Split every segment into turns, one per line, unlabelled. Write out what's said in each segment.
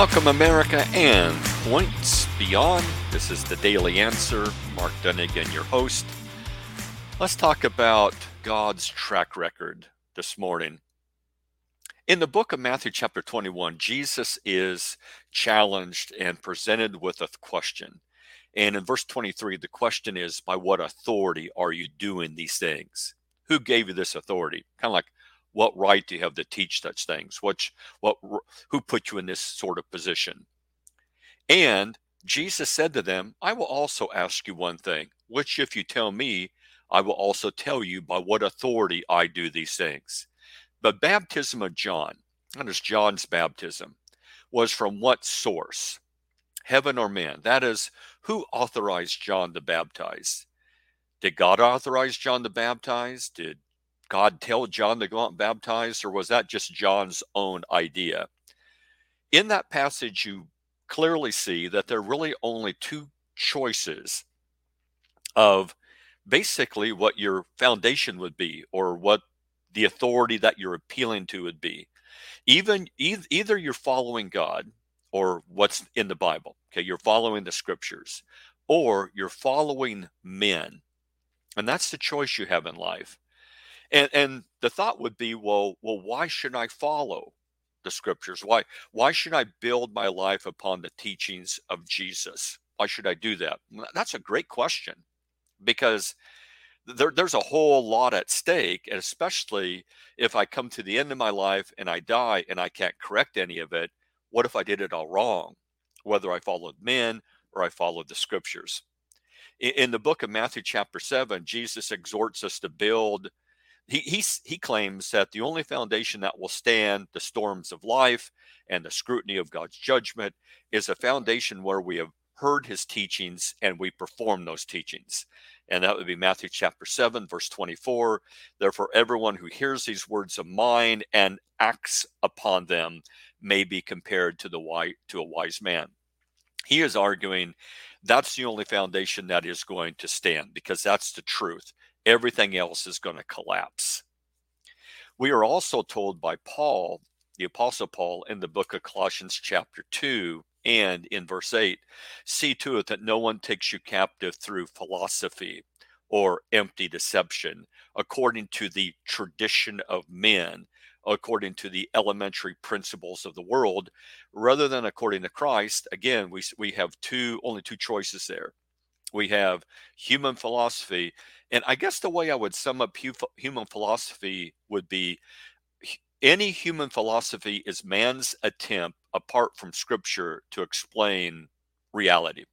Welcome, America, and points beyond. This is the Daily Answer. Mark Dunagan, your host. Let's talk about God's track record this morning. In the book of Matthew, chapter 21, Jesus is challenged and presented with a question. And in verse 23, the question is, By what authority are you doing these things? Who gave you this authority? Kind of like, what right do you have to teach such things? Which, what, who put you in this sort of position? And Jesus said to them, I will also ask you one thing, which if you tell me, I will also tell you by what authority I do these things. The baptism of John, that is John's baptism, was from what source? Heaven or man? That is, who authorized John to baptize? Did God authorize John to baptize? Did God tell John to go out and baptize, or was that just John's own idea? In that passage, you clearly see that there are really only two choices of basically what your foundation would be or what the authority that you're appealing to would be. Even either you're following God or what's in the Bible, okay, you're following the scriptures, or you're following men. And that's the choice you have in life. And and the thought would be, well, well, why should I follow the scriptures? Why why should I build my life upon the teachings of Jesus? Why should I do that? That's a great question because there, there's a whole lot at stake, and especially if I come to the end of my life and I die and I can't correct any of it, what if I did it all wrong? Whether I followed men or I followed the scriptures. In, in the book of Matthew, chapter 7, Jesus exhorts us to build he, he, he claims that the only foundation that will stand the storms of life and the scrutiny of God's judgment is a foundation where we have heard his teachings and we perform those teachings. And that would be Matthew chapter 7, verse 24. Therefore, everyone who hears these words of mine and acts upon them may be compared to the to a wise man. He is arguing that's the only foundation that is going to stand because that's the truth everything else is going to collapse. We are also told by Paul, the Apostle Paul, in the book of Colossians, chapter 2, and in verse 8 see to it that no one takes you captive through philosophy or empty deception, according to the tradition of men, according to the elementary principles of the world, rather than according to Christ. Again, we, we have two only two choices there. We have human philosophy and I guess the way I would sum up human philosophy would be any human philosophy is man's attempt, apart from scripture, to explain reality,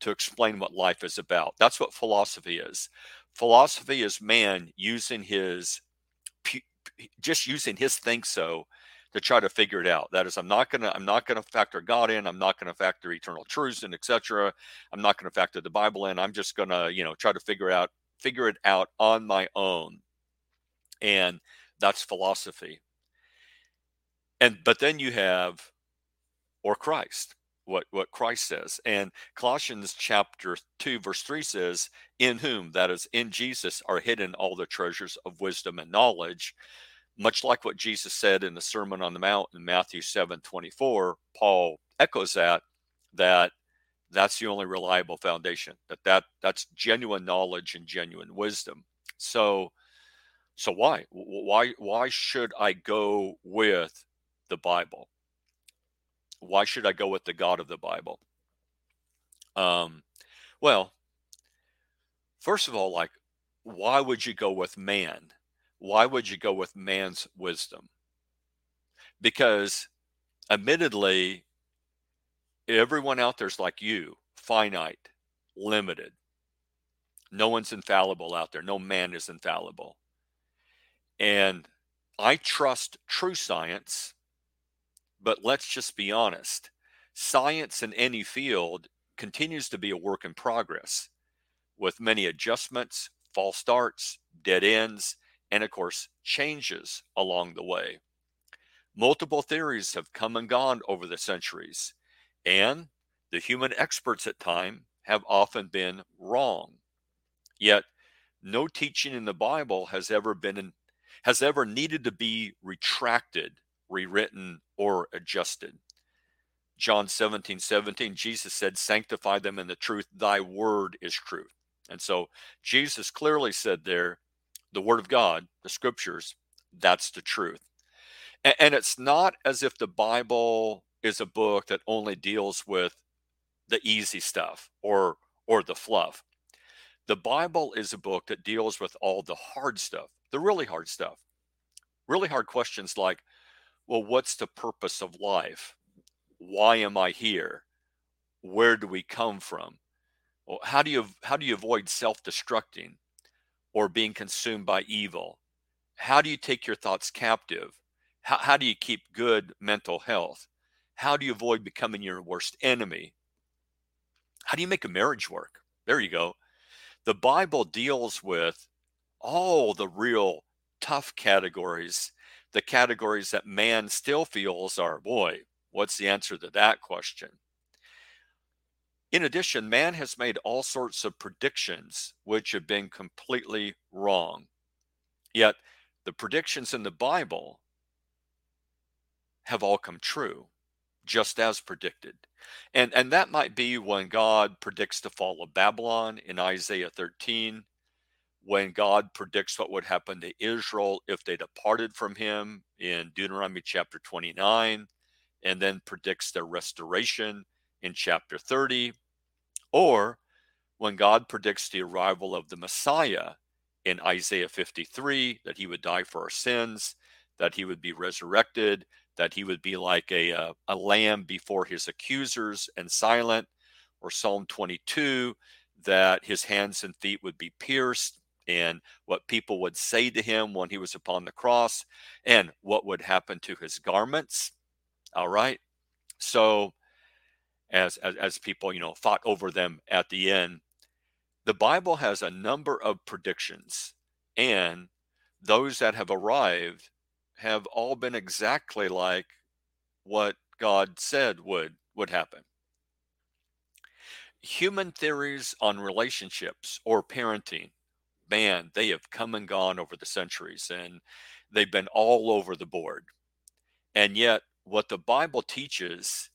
to explain what life is about. That's what philosophy is. Philosophy is man using his, just using his think so to try to figure it out. That is, I'm not gonna, I'm not gonna factor God in. I'm not gonna factor eternal truths in, etc. I'm not gonna factor the Bible in. I'm just gonna, you know, try to figure out figure it out on my own. And that's philosophy. And but then you have or Christ, what what Christ says. And Colossians chapter 2 verse 3 says, "In whom that is in Jesus are hidden all the treasures of wisdom and knowledge." Much like what Jesus said in the Sermon on the Mount in Matthew 7 24, Paul echoes that that that's the only reliable foundation that that that's genuine knowledge and genuine wisdom. So so why? Why why should i go with the bible? Why should i go with the god of the bible? Um well first of all like why would you go with man why would you go with man's wisdom because admittedly everyone out there's like you, finite, limited. No one's infallible out there. No man is infallible. And I trust true science, but let's just be honest. Science in any field continues to be a work in progress with many adjustments, false starts, dead ends, and of course, changes along the way. Multiple theories have come and gone over the centuries, and the human experts at time have often been wrong. Yet no teaching in the Bible has ever been has ever needed to be retracted, rewritten, or adjusted. John 17, 17, Jesus said, Sanctify them in the truth. Thy word is truth. And so Jesus clearly said there, the word of God, the scriptures, that's the truth. And, and it's not as if the Bible is a book that only deals with the easy stuff or or the fluff. The Bible is a book that deals with all the hard stuff, the really hard stuff. Really hard questions like, well, what's the purpose of life? Why am I here? Where do we come from? Well, how do you how do you avoid self-destructing or being consumed by evil? How do you take your thoughts captive? How, how do you keep good mental health? How do you avoid becoming your worst enemy? How do you make a marriage work? There you go. The Bible deals with all the real tough categories, the categories that man still feels are, boy, what's the answer to that question? In addition, man has made all sorts of predictions which have been completely wrong. Yet the predictions in the Bible have all come true just as predicted. And and that might be when God predicts the fall of Babylon in Isaiah 13, when God predicts what would happen to Israel if they departed from him in Deuteronomy chapter 29, and then predicts their restoration in chapter 30, or when God predicts the arrival of the Messiah in Isaiah 53, that he would die for our sins, that he would be resurrected, that he would be like a, a, uh, a lamb before his accusers and silent, or Psalm 22, that his hands and feet would be pierced, and what people would say to him when he was upon the cross, and what would happen to his garments. All right. So, as, as, as people, you know, fought over them at the end, the Bible has a number of predictions, and those that have arrived have all been exactly like what God said would would happen. Human theories on relationships or parenting, man, they have come and gone over the centuries and they've been all over the board. And yet what the Bible teaches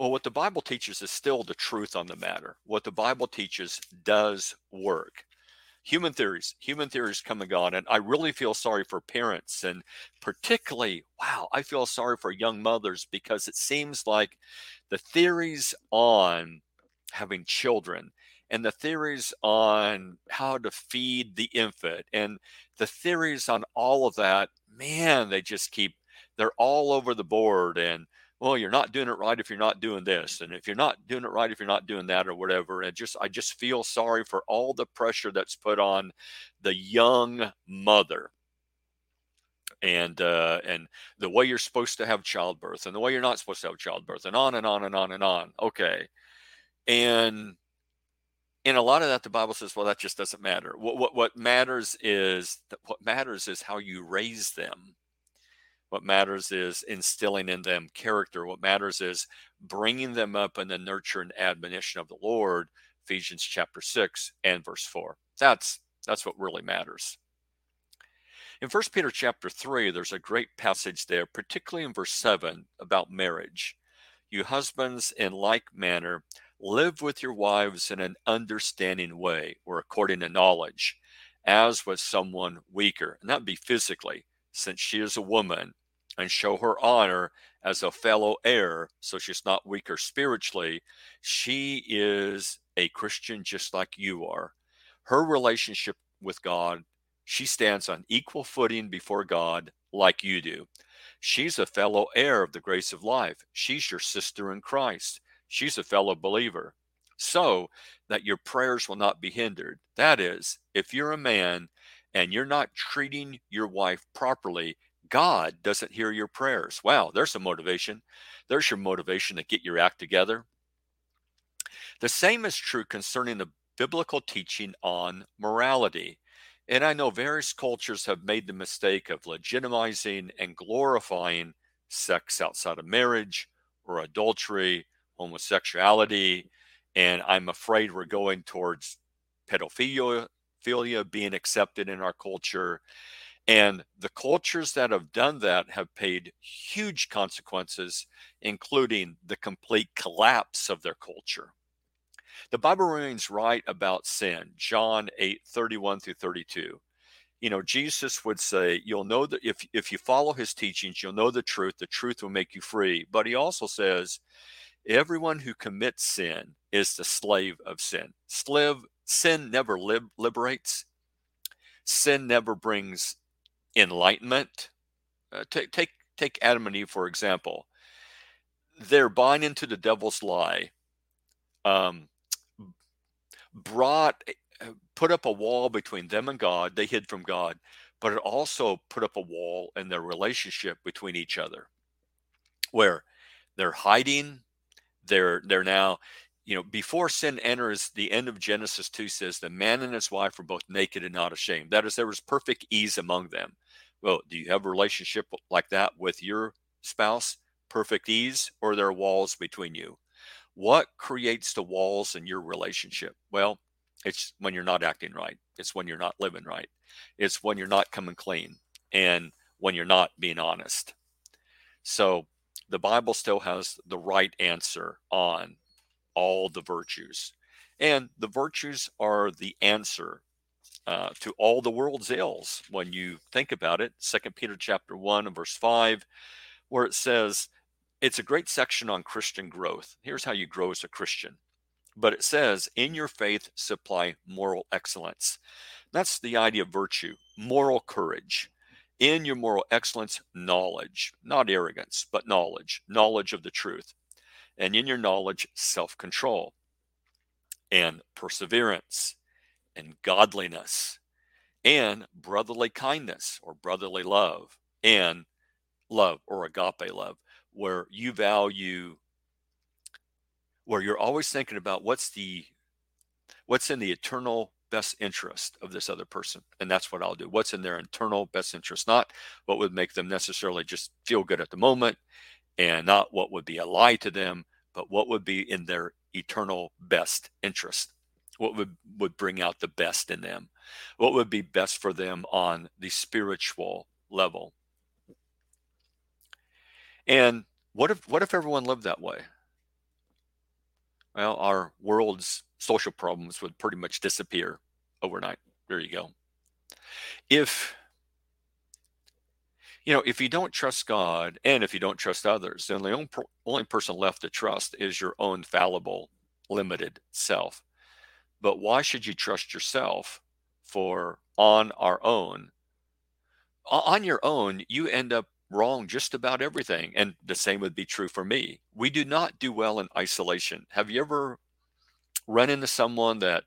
well, what the Bible teaches is still the truth on the matter. What the Bible teaches does work human theories human theories come and gone and i really feel sorry for parents and particularly wow i feel sorry for young mothers because it seems like the theories on having children and the theories on how to feed the infant and the theories on all of that man they just keep they're all over the board and well you're not doing it right if you're not doing this and if you're not doing it right if you're not doing that or whatever and just i just feel sorry for all the pressure that's put on the young mother. And uh, and the way you're supposed to have childbirth and the way you're not supposed to have childbirth and on and on and on and on okay. And in a lot of that the bible says well that just doesn't matter. What what, what matters is that what matters is how you raise them what matters is instilling in them character. What matters is bringing them up in the nurture and admonition of the Lord. Ephesians chapter 6 and verse 4. That's that's what really matters. In 1 Peter chapter 3, there's a great passage there, particularly in verse 7 about marriage. You husbands, in like manner, live with your wives in an understanding way or according to knowledge, as with someone weaker. And that'd be physically, since she is a woman, and show her honor as a fellow heir so she's not weaker spiritually. She is a Christian just like you are. Her relationship with God, she stands on equal footing before God like you do. She's a fellow heir of the grace of life. She's your sister in Christ. She's a fellow believer. So that your prayers will not be hindered. That is, if you're a man and you're not treating your wife properly, God doesn't hear your prayers. Wow, there's some motivation. There's your motivation to get your act together. The same is true concerning the biblical teaching on morality. And I know various cultures have made the mistake of legitimizing and glorifying sex outside of marriage or adultery, homosexuality. And I'm afraid we're going towards pedophilia being accepted in our culture And the cultures that have done that have paid huge consequences, including the complete collapse of their culture. The Bible remains right about sin, John 8 31 through 32. You know, Jesus would say, You'll know that if, if you follow his teachings, you'll know the truth. The truth will make you free. But he also says, Everyone who commits sin is the slave of sin. Slave, sin never lib- liberates, sin never brings enlightenment. Uh, take take take Adam and Eve for example. They're buying into the devil's lie. Um, brought uh, put up a wall between them and God. They hid from God, but it also put up a wall in their relationship between each other, where they're hiding. They're they're now you know, before sin enters, the end of Genesis 2 says the man and his wife were both naked and not ashamed. That is, there was perfect ease among them. Well, do you have a relationship like that with your spouse? Perfect ease, or there are walls between you? What creates the walls in your relationship? Well, it's when you're not acting right. It's when you're not living right. It's when you're not coming clean and when you're not being honest. So the Bible still has the right answer on all the virtues. And the virtues are the answer uh, to all the world's ills when you think about it. Second Peter chapter one and verse five, where it says it's a great section on Christian growth. Here's how you grow as a Christian. But it says, in your faith, supply moral excellence. That's the idea of virtue, moral courage. In your moral excellence, knowledge, not arrogance, but knowledge, knowledge of the truth. And in your knowledge, self control and perseverance and godliness and brotherly kindness or brotherly love and love or agape love where you value where you're always thinking about what's the what's in the eternal best interest of this other person and that's what i'll do. What's in their internal best interest not what would make them necessarily just feel good at the moment and not what would be a lie to them but what would be in their eternal best interest what would, would bring out the best in them, what would be best for them on the spiritual level. And what if what if everyone lived that way? Well, our world's social problems would pretty much disappear overnight. There you go. If you know, if you don't trust God and if you don't trust others, then the only, only person left to trust is your own fallible, limited self. But why should you trust yourself for on our own? On your own, you end up wrong just about everything. And the same would be true for me. We do not do well in isolation. Have you ever run into someone that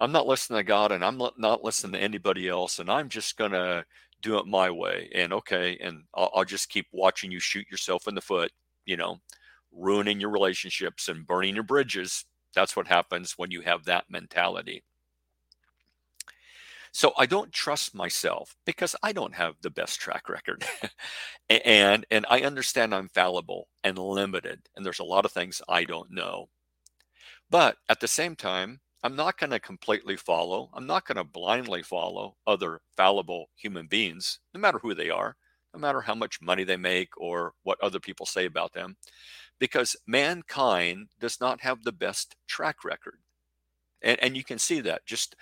I'm not listening to God and I'm not listening to anybody else and I'm just going to do it my way? And okay, and I'll, I'll just keep watching you shoot yourself in the foot, you know, ruining your relationships and burning your bridges that's what happens when you have that mentality. So I don't trust myself because I don't have the best track record. and and I understand I'm fallible and limited and there's a lot of things I don't know. But at the same time, I'm not going to completely follow. I'm not going to blindly follow other fallible human beings, no matter who they are, no matter how much money they make or what other people say about them because mankind does not have the best track record. And, and you can see that. Just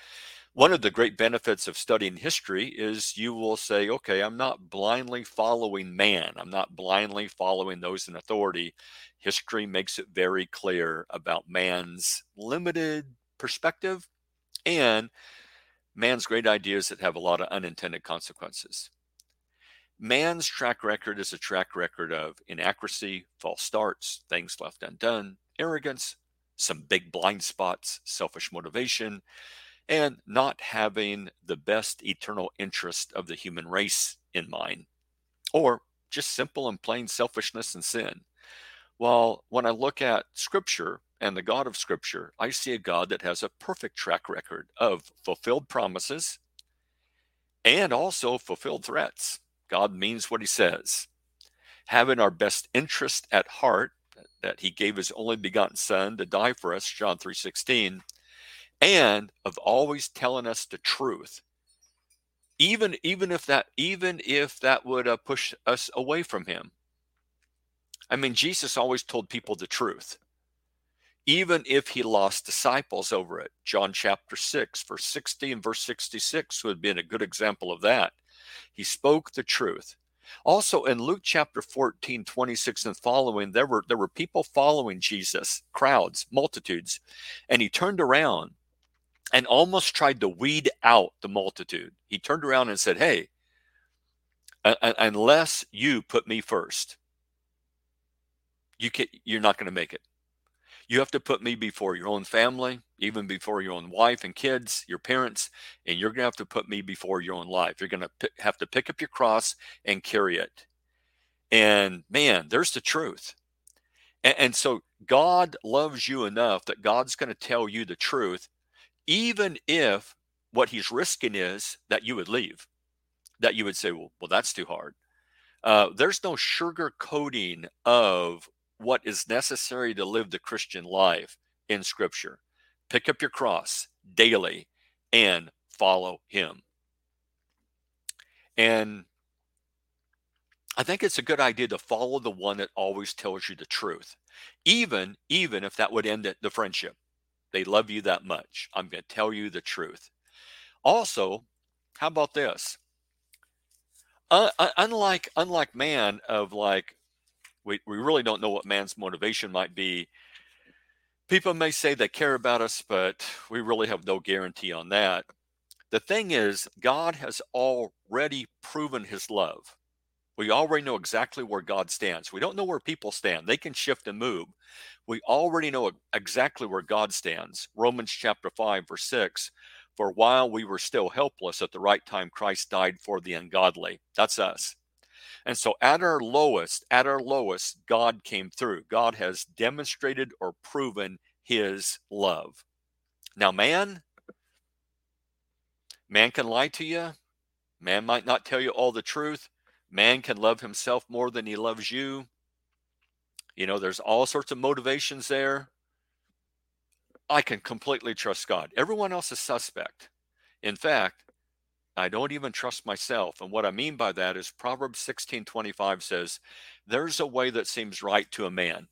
one of the great benefits of studying history is you will say, okay, I'm not blindly following man, I'm not blindly following those in authority. History makes it very clear about man's limited perspective and man's great ideas that have a lot of unintended consequences. Man's track record is a track record of inaccuracy, false starts, things left undone, arrogance, some big blind spots, selfish motivation, and not having the best eternal interest of the human race in mind, or just simple and plain selfishness and sin. While when I look at Scripture and the God of Scripture, I see a God that has a perfect track record of fulfilled promises and also fulfilled threats. God means what he says. Having our best interest at heart, that he gave his only begotten son to die for us, John 3:16, and of always telling us the truth, even even if that even if that would uh, push us away from him i mean jesus always told people the truth even if he lost disciples over it john chapter 6 verse 60 and verse 66 would have been a good example of that he spoke the truth also in luke chapter 14 26 and following there were there were people following jesus crowds multitudes and he turned around and almost tried to weed out the multitude. He turned around and said, Hey, unless you put me first, you can, you're not going to make it. You have to put me before your own family, even before your own wife and kids, your parents, and you're going to have to put me before your own life. You're going to have to pick up your cross and carry it. And man, there's the truth. And, and so God loves you enough that God's going to tell you the truth even if what he's risking is that you would leave, that you would say, well, well that's too hard. Uh, there's no sugar coating of what is necessary to live the Christian life in Scripture. Pick up your cross daily and follow Him. And I think it's a good idea to follow the one that always tells you the truth, even even if that would end the friendship. They love you that much. I'm going to tell you the truth. Also, how about this? Uh, unlike unlike man of like we, we really don't know what man's motivation might be people may say they care about us but we really have no guarantee on that the thing is god has already proven his love we already know exactly where god stands we don't know where people stand they can shift and move we already know exactly where God stands. Romans chapter 5, verse 6 For while we were still helpless, at the right time, Christ died for the ungodly. That's us. And so at our lowest, at our lowest, God came through. God has demonstrated or proven his love. Now, man, man can lie to you. Man might not tell you all the truth. Man can love himself more than he loves you. You know, there's all sorts of motivations there. I can completely trust God. Everyone else is suspect. In fact, I don't even trust myself. And what I mean by that is Proverbs 16:25 says, "There's a way that seems right to a man."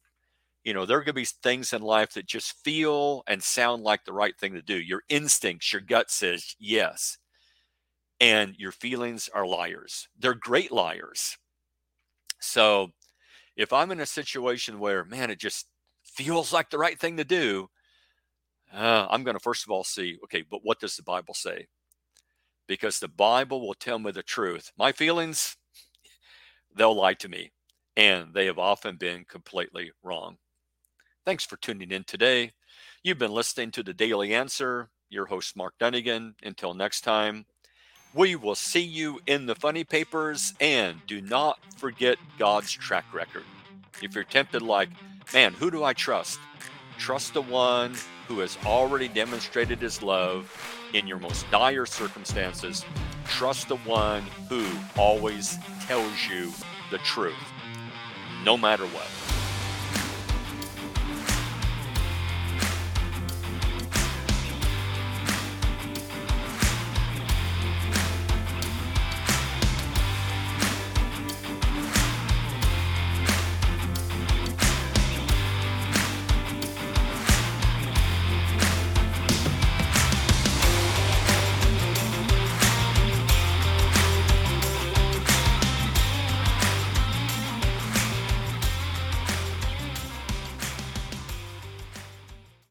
You know, there are going to be things in life that just feel and sound like the right thing to do. Your instincts, your gut says yes. And your feelings are liars. They're great liars. So if I'm in a situation where, man, it just feels like the right thing to do, uh, I'm going to first of all see, okay, but what does the Bible say? Because the Bible will tell me the truth. My feelings, they'll lie to me, and they have often been completely wrong. Thanks for tuning in today. You've been listening to the Daily Answer. Your host, Mark Dunagan. Until next time, we will see you in the funny papers and do not forget God's track record. If you're tempted, like, man, who do I trust? Trust the one who has already demonstrated his love in your most dire circumstances. Trust the one who always tells you the truth, no matter what.